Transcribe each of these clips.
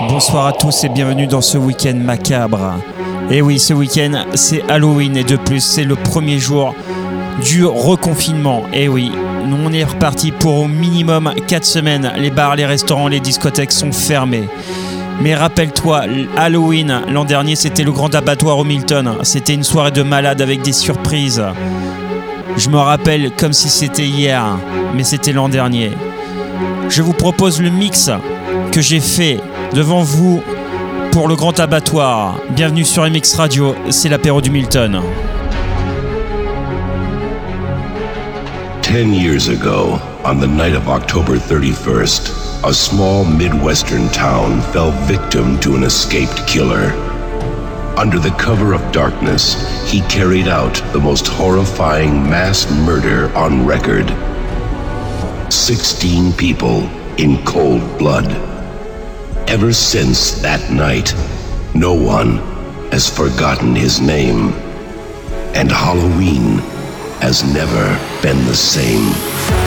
Bonsoir à tous et bienvenue dans ce week-end macabre. Et oui, ce week-end, c'est Halloween et de plus, c'est le premier jour du reconfinement. Et oui, nous on est reparti pour au minimum 4 semaines. Les bars, les restaurants, les discothèques sont fermés. Mais rappelle-toi, Halloween, l'an dernier, c'était le grand abattoir au Milton. C'était une soirée de malade avec des surprises. Je me rappelle comme si c'était hier, mais c'était l'an dernier. Je vous propose le mix que j'ai fait devant vous pour le grand abattoir. Bienvenue sur MX Radio, c'est l'apéro du Milton. Ten years ago, on the night of October 31st, a small Midwestern town fell victim to an escaped killer. Under the cover of darkness, he carried out the most horrifying mass murder on record. Sixteen people in cold blood. Ever since that night, no one has forgotten his name. And Halloween has never been the same.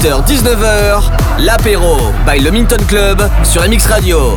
18h-19h, l'apéro by le Minton Club sur MX Radio.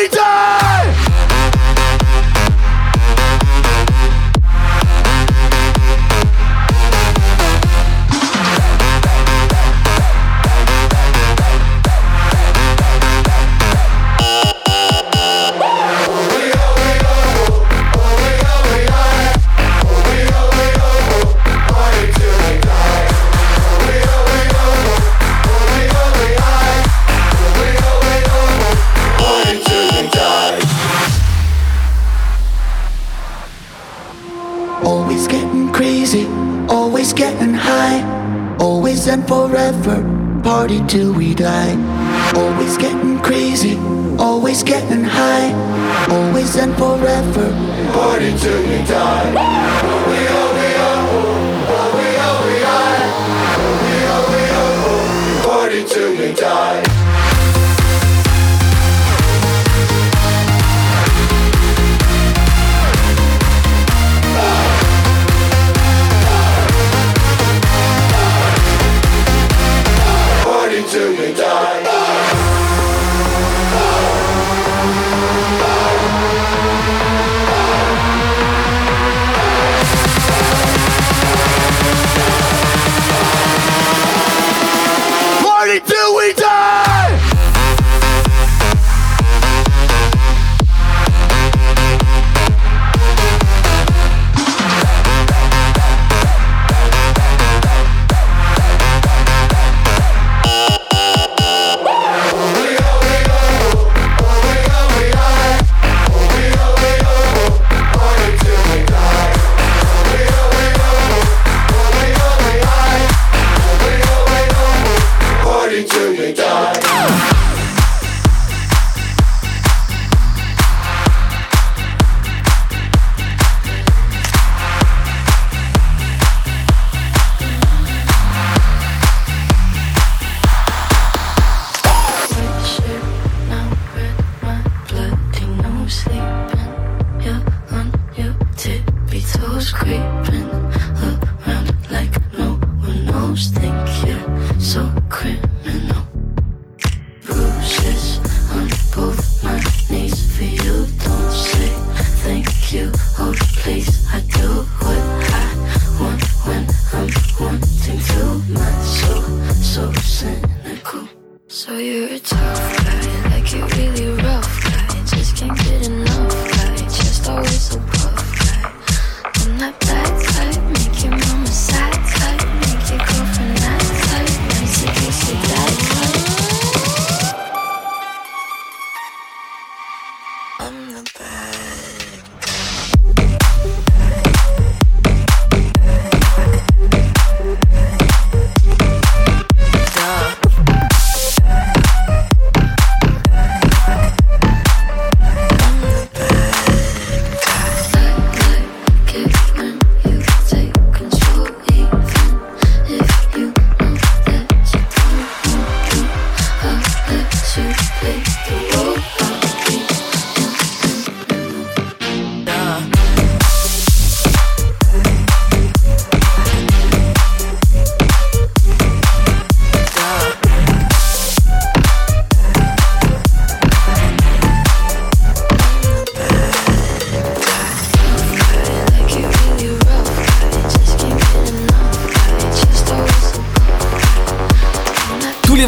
we done?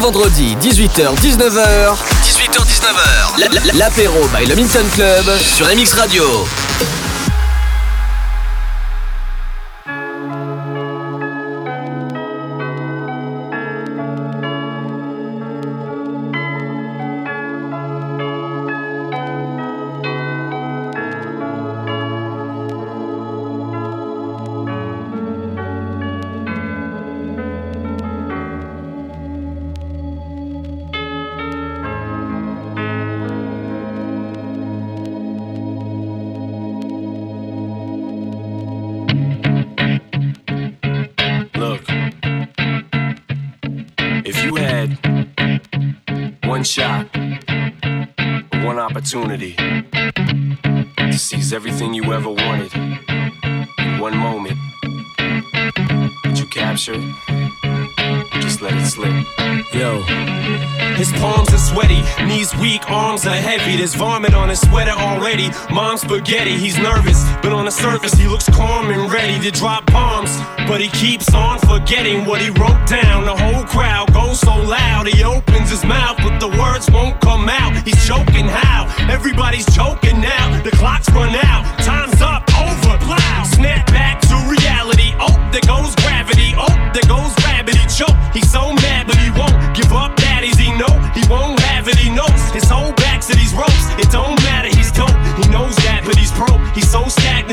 Vendredis, 18h-19h. 18h-19h. L'apéro by le Minton Club sur MX Radio. Opportunity to seize everything you ever wanted in one moment. Did you capture it? Just let it slip. Yo. His palms are sweaty, knees weak, arms are heavy. There's vomit on his sweater already. Mom's spaghetti, he's nervous, but on the surface he looks calm and ready to drop bombs. But he keeps on forgetting what he wrote down. The whole crowd goes so loud, he opens his mouth, but the words won't come out. He's choking how? Everybody's choking now. The clock's run out, time's up, over, plow. Snap back to reality. Oh, there goes gravity. Oh, there goes gravity. Choke. He's so mad, but he won't give up. Daddies, he know he won't have it. He knows his whole back to these ropes. It don't matter. He's dope. He knows that, but he's pro. He's so stagnant.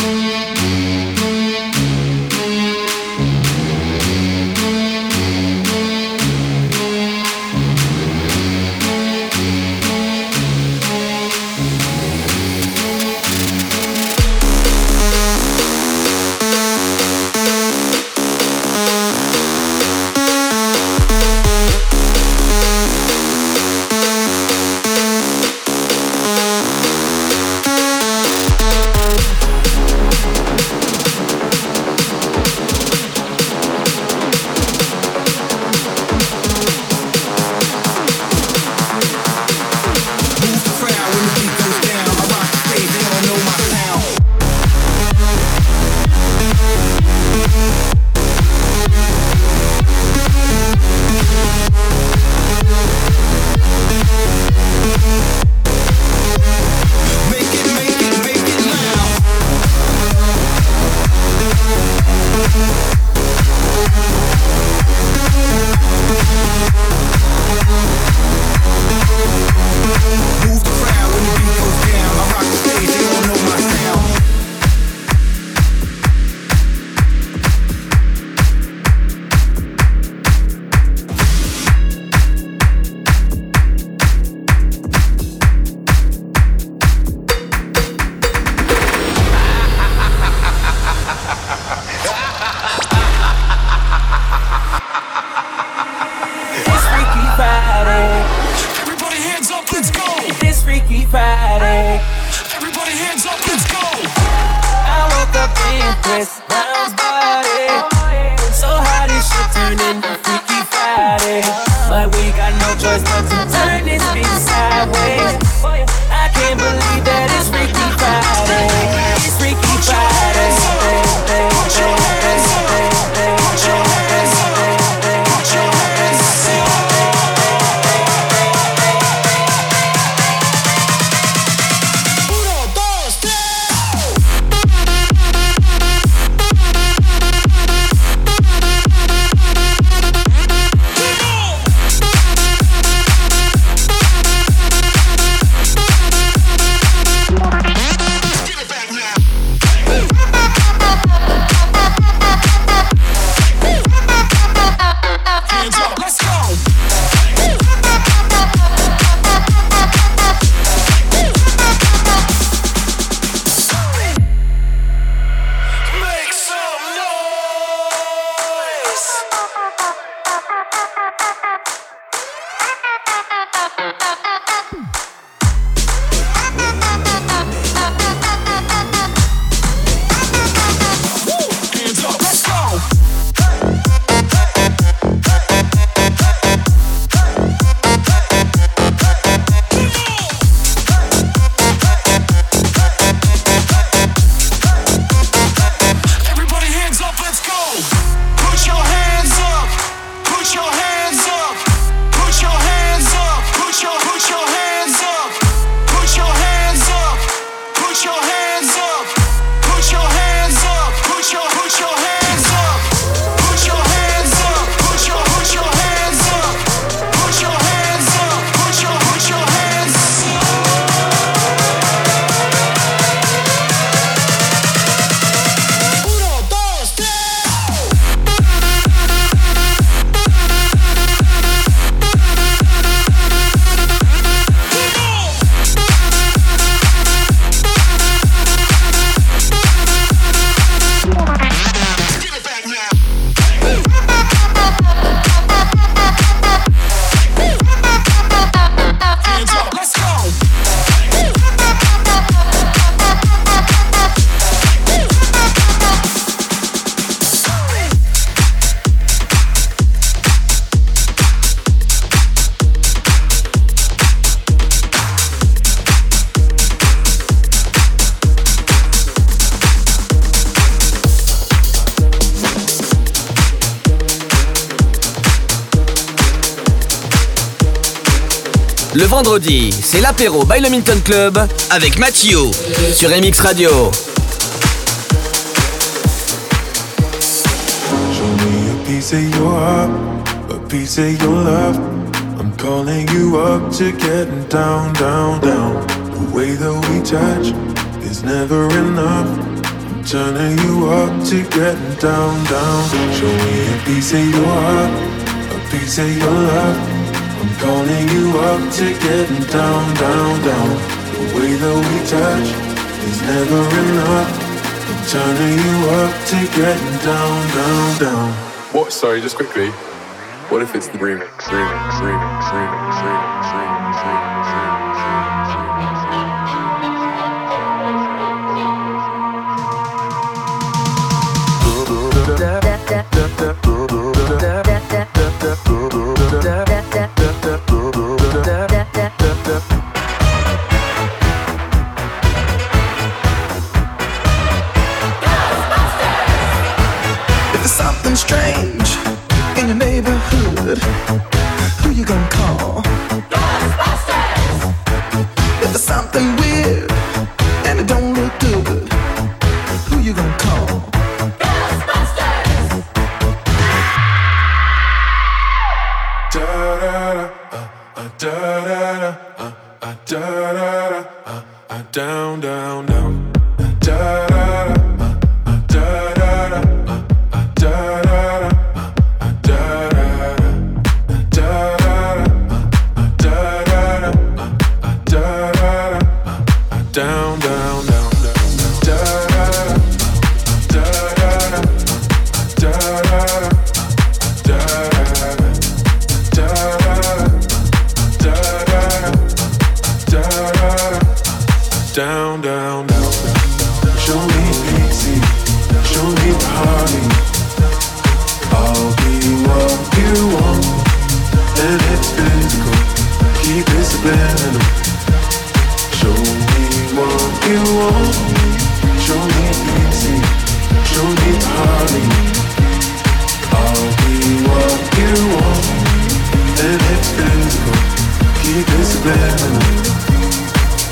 Vendredi, c'est l'apéro by le Minton Club avec Mathieu sur MX Radio. Show me a piece of your heart, a piece of your love. I'm calling you up to getting down, down, down. The way that we touch is never enough. I'm turning you up to getting down, down. Show me a piece of your heart, a piece of your love. Calling you up to getting down, down, down. The way that we touch is never enough. I'm turning you up to getting down, down, down. What? Sorry, just quickly. What if it's the remix? Remix, remix, remix, remix, remix, les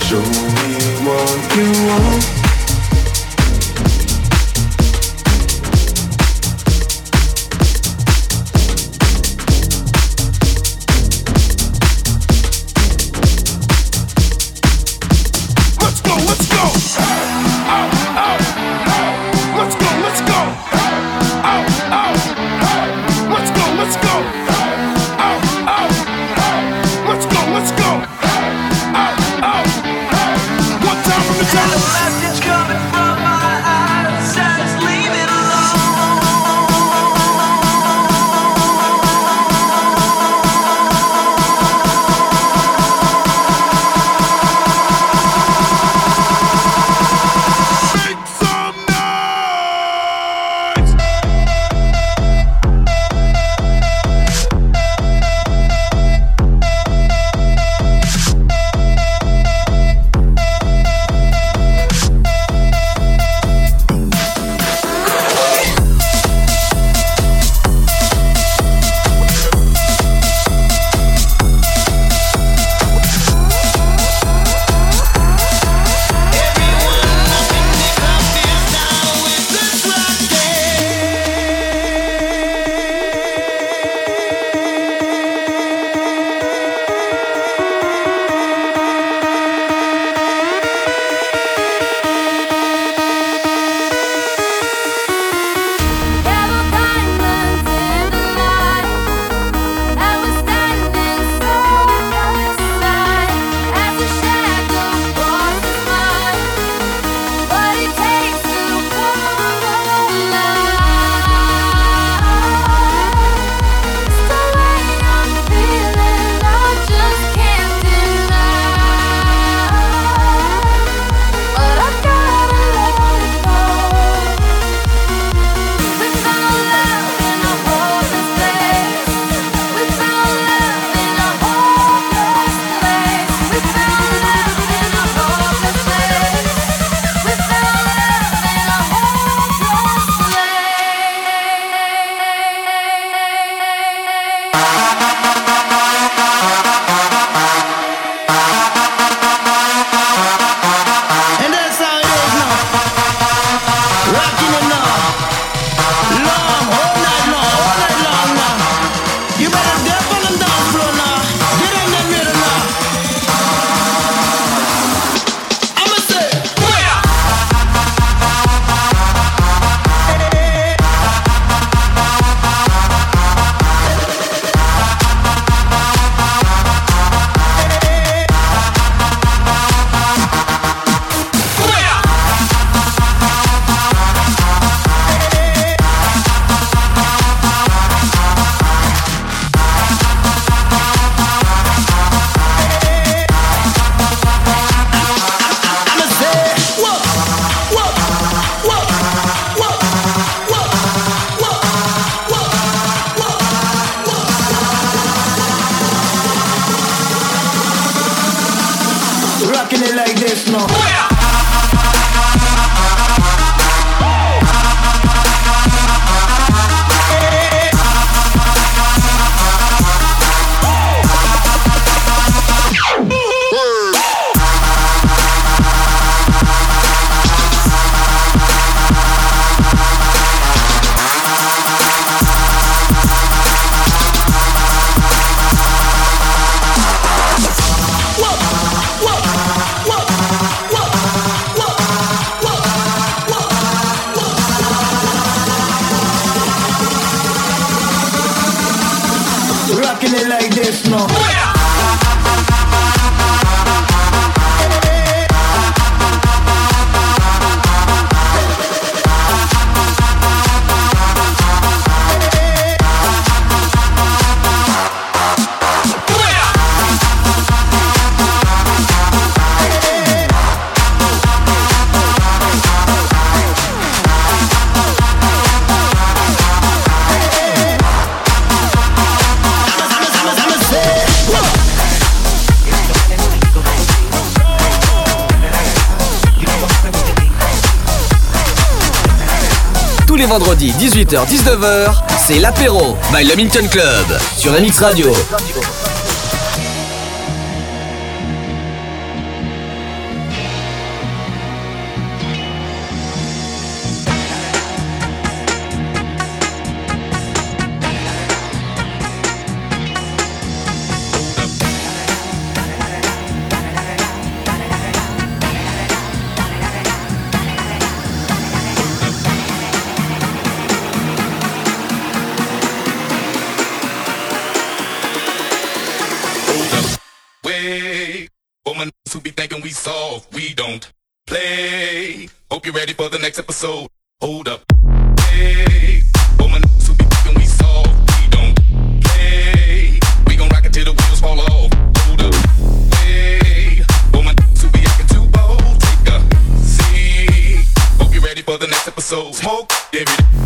show. vendredi 18h-19h, c'est l'apéro by Le Club sur MX Radio. so hold up. Hey, oh my niggas who be fucking we soft. We don't play. We gon' rock it till the wheels fall off. Hold up. Hey, oh my niggas who be acting too bold. Take a seat. Hope you ready for the next episode. Smoke every day.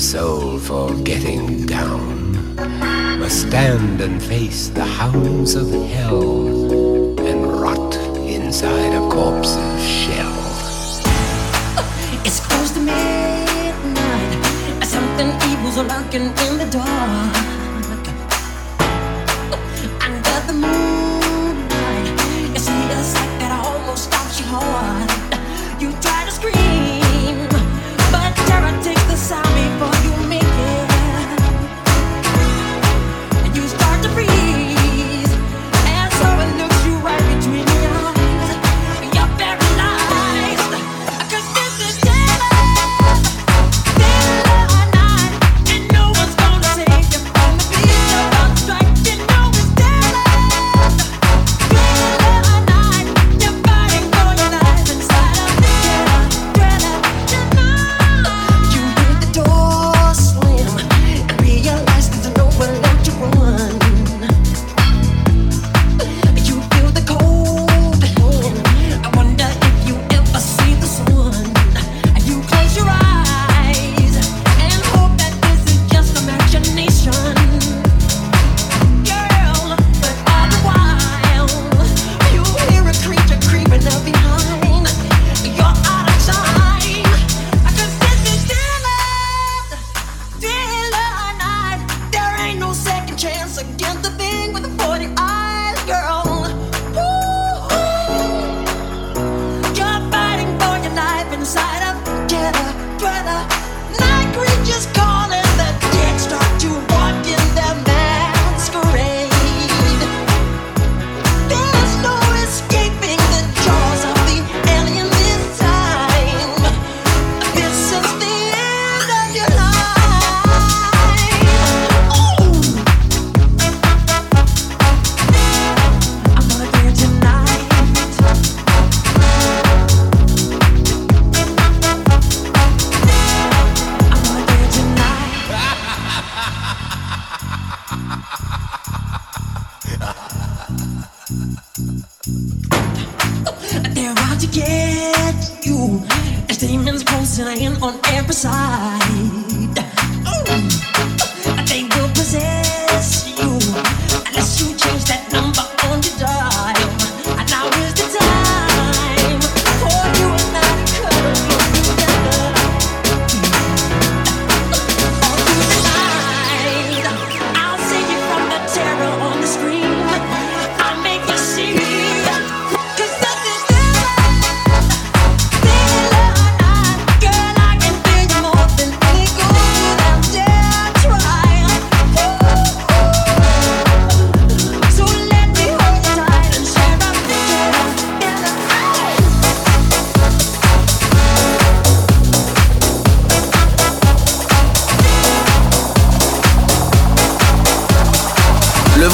soul for getting down must stand and face the hounds of hell and rot inside a corpse's shell. It's close to midnight, something evil's lurking in the dark.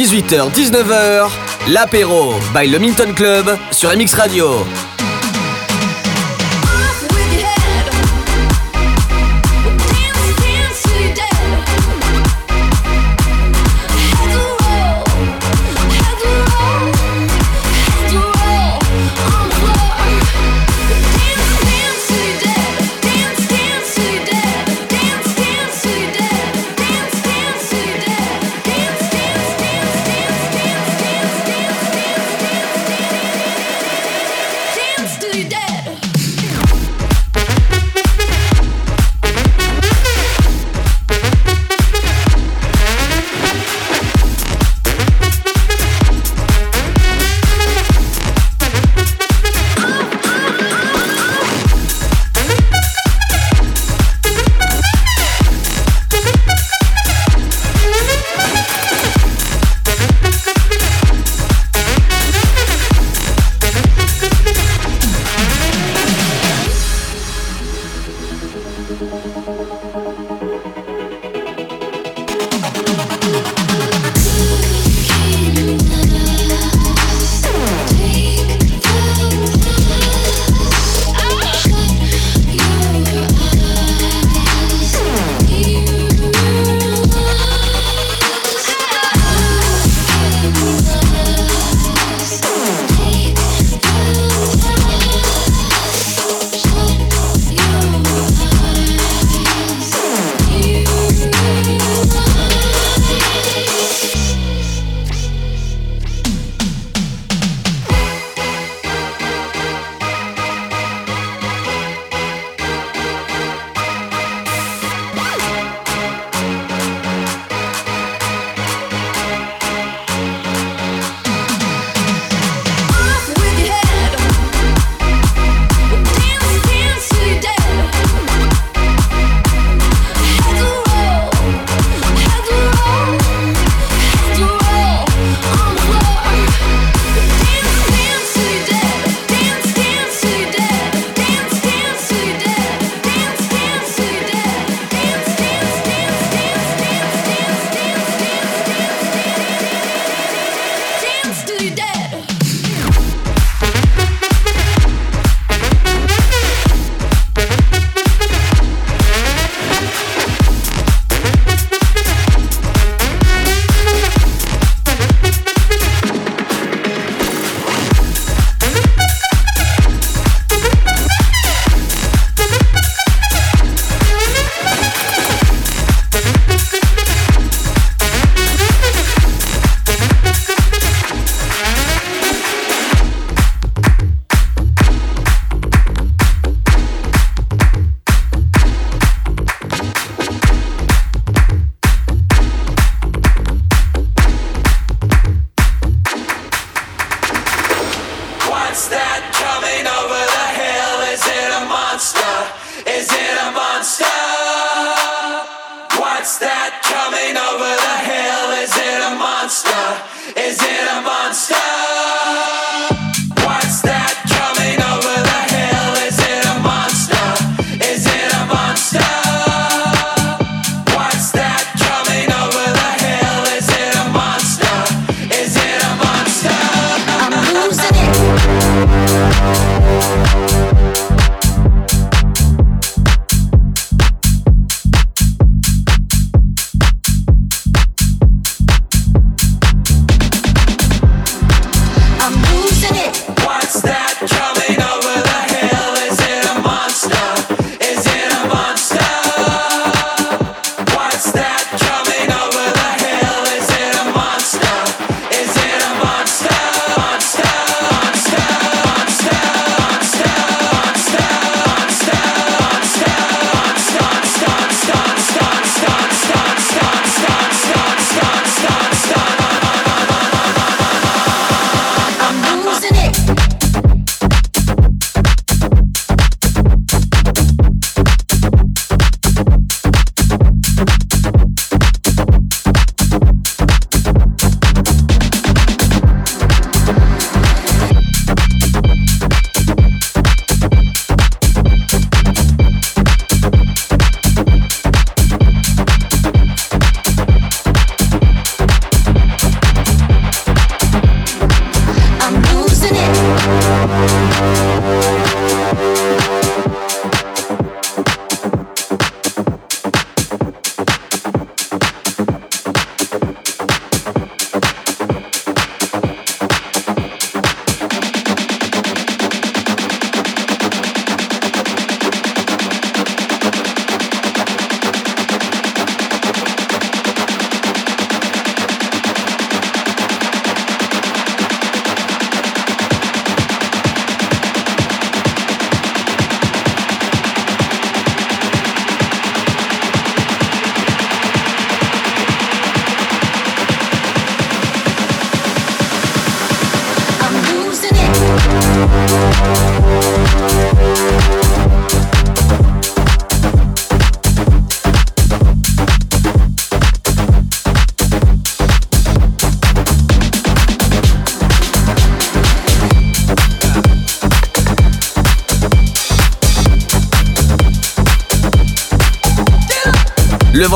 18h-19h, l'apéro by le Minton Club sur MX Radio.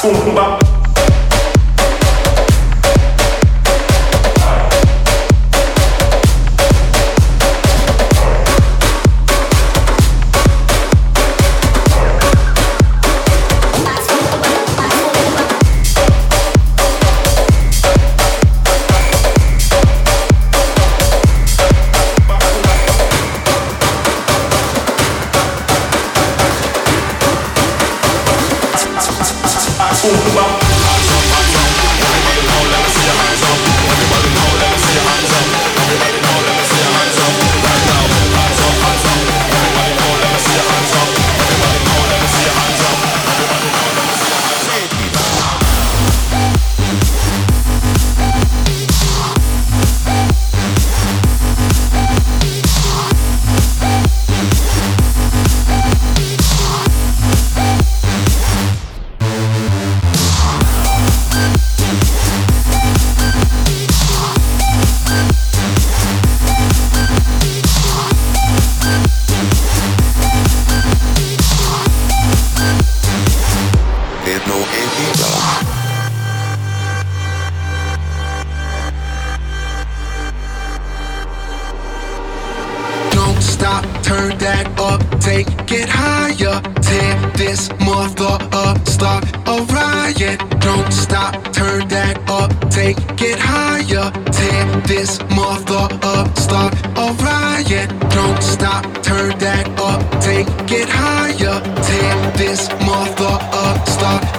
Sumba. up, start a riot. Don't stop, turn that up, take it higher. Tear this mother up, start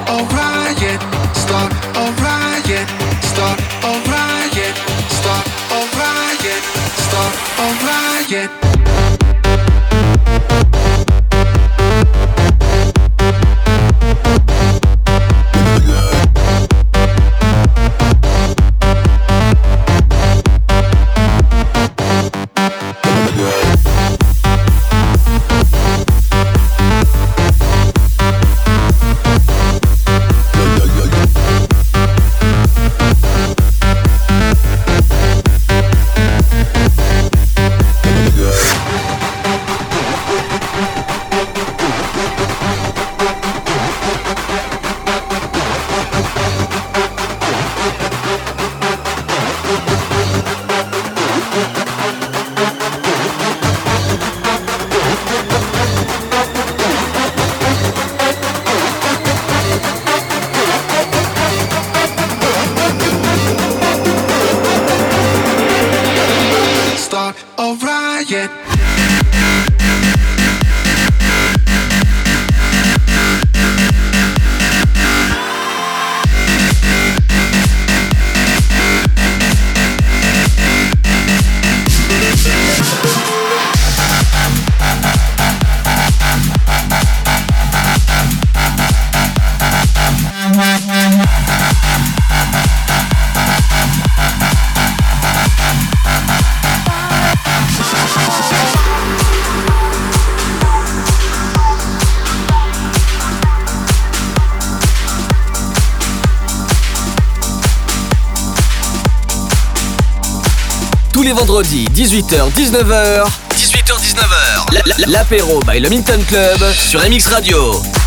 tous les vendredis 18h-19h. 18h-19h. L'apéro by le Minton Club sur MX Radio.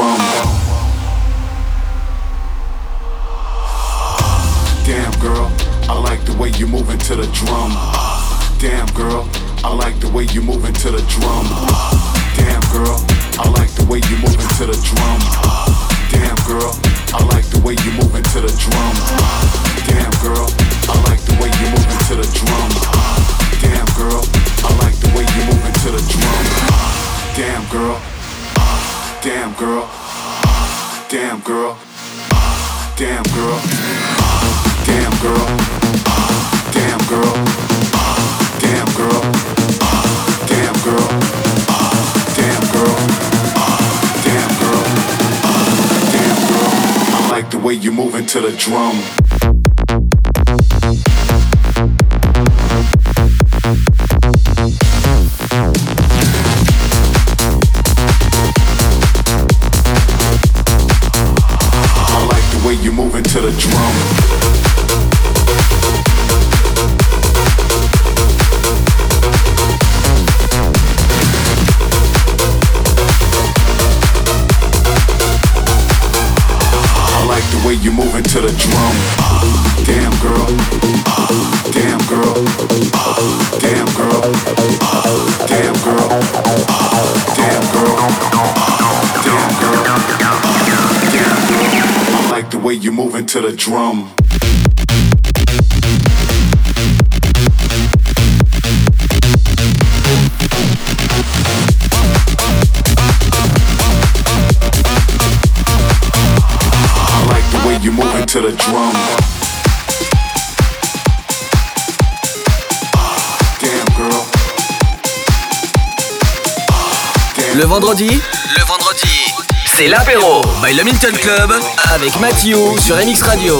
Drum. Damn girl, I like the way you move into the drum. Damn girl, I like the way you move into the drum. Damn girl, I like the way you move into the drum. Damn girl, I like the way you move into the drum. Damn girl, I like the way you move into the drum. Damn girl, I like the way you move into the drum. Damn girl, damn girl, damn girl, damn girl, damn girl, damn girl, damn girl, damn girl, damn girl, damn girl, damn girl. I like the way you move into the drum. The drum. I like the way you move into the drum. Damn girl. Le vendredi Le vendredi, c'est l'apéro by le Club avec Mathieu sur MX Radio.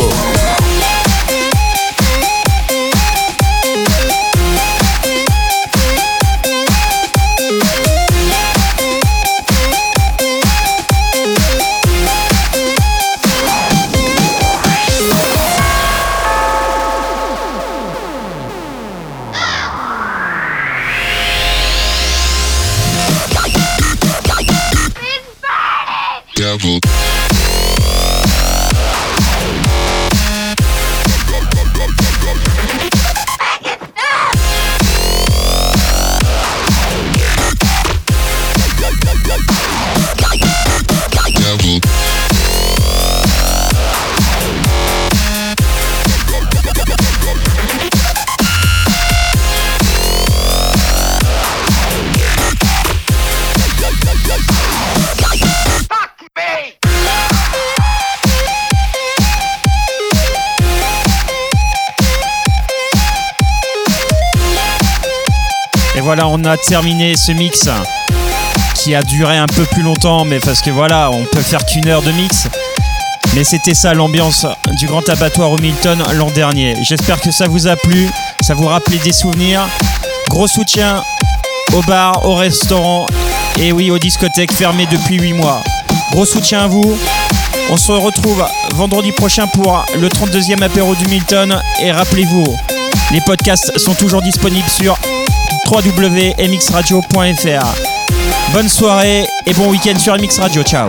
A terminé ce mix qui a duré un peu plus longtemps, mais parce que voilà, on peut faire qu'une heure de mix. Mais c'était ça l'ambiance du grand abattoir au Milton l'an dernier. J'espère que ça vous a plu, ça vous rappelait des souvenirs. Gros soutien au bar, au restaurant et oui, aux discothèques fermées depuis 8 mois. Gros soutien à vous. On se retrouve vendredi prochain pour le 32e apéro du Milton. Et rappelez-vous, les podcasts sont toujours disponibles sur www.mxradio.fr. Bonne soirée et bon week-end sur MX Radio. Ciao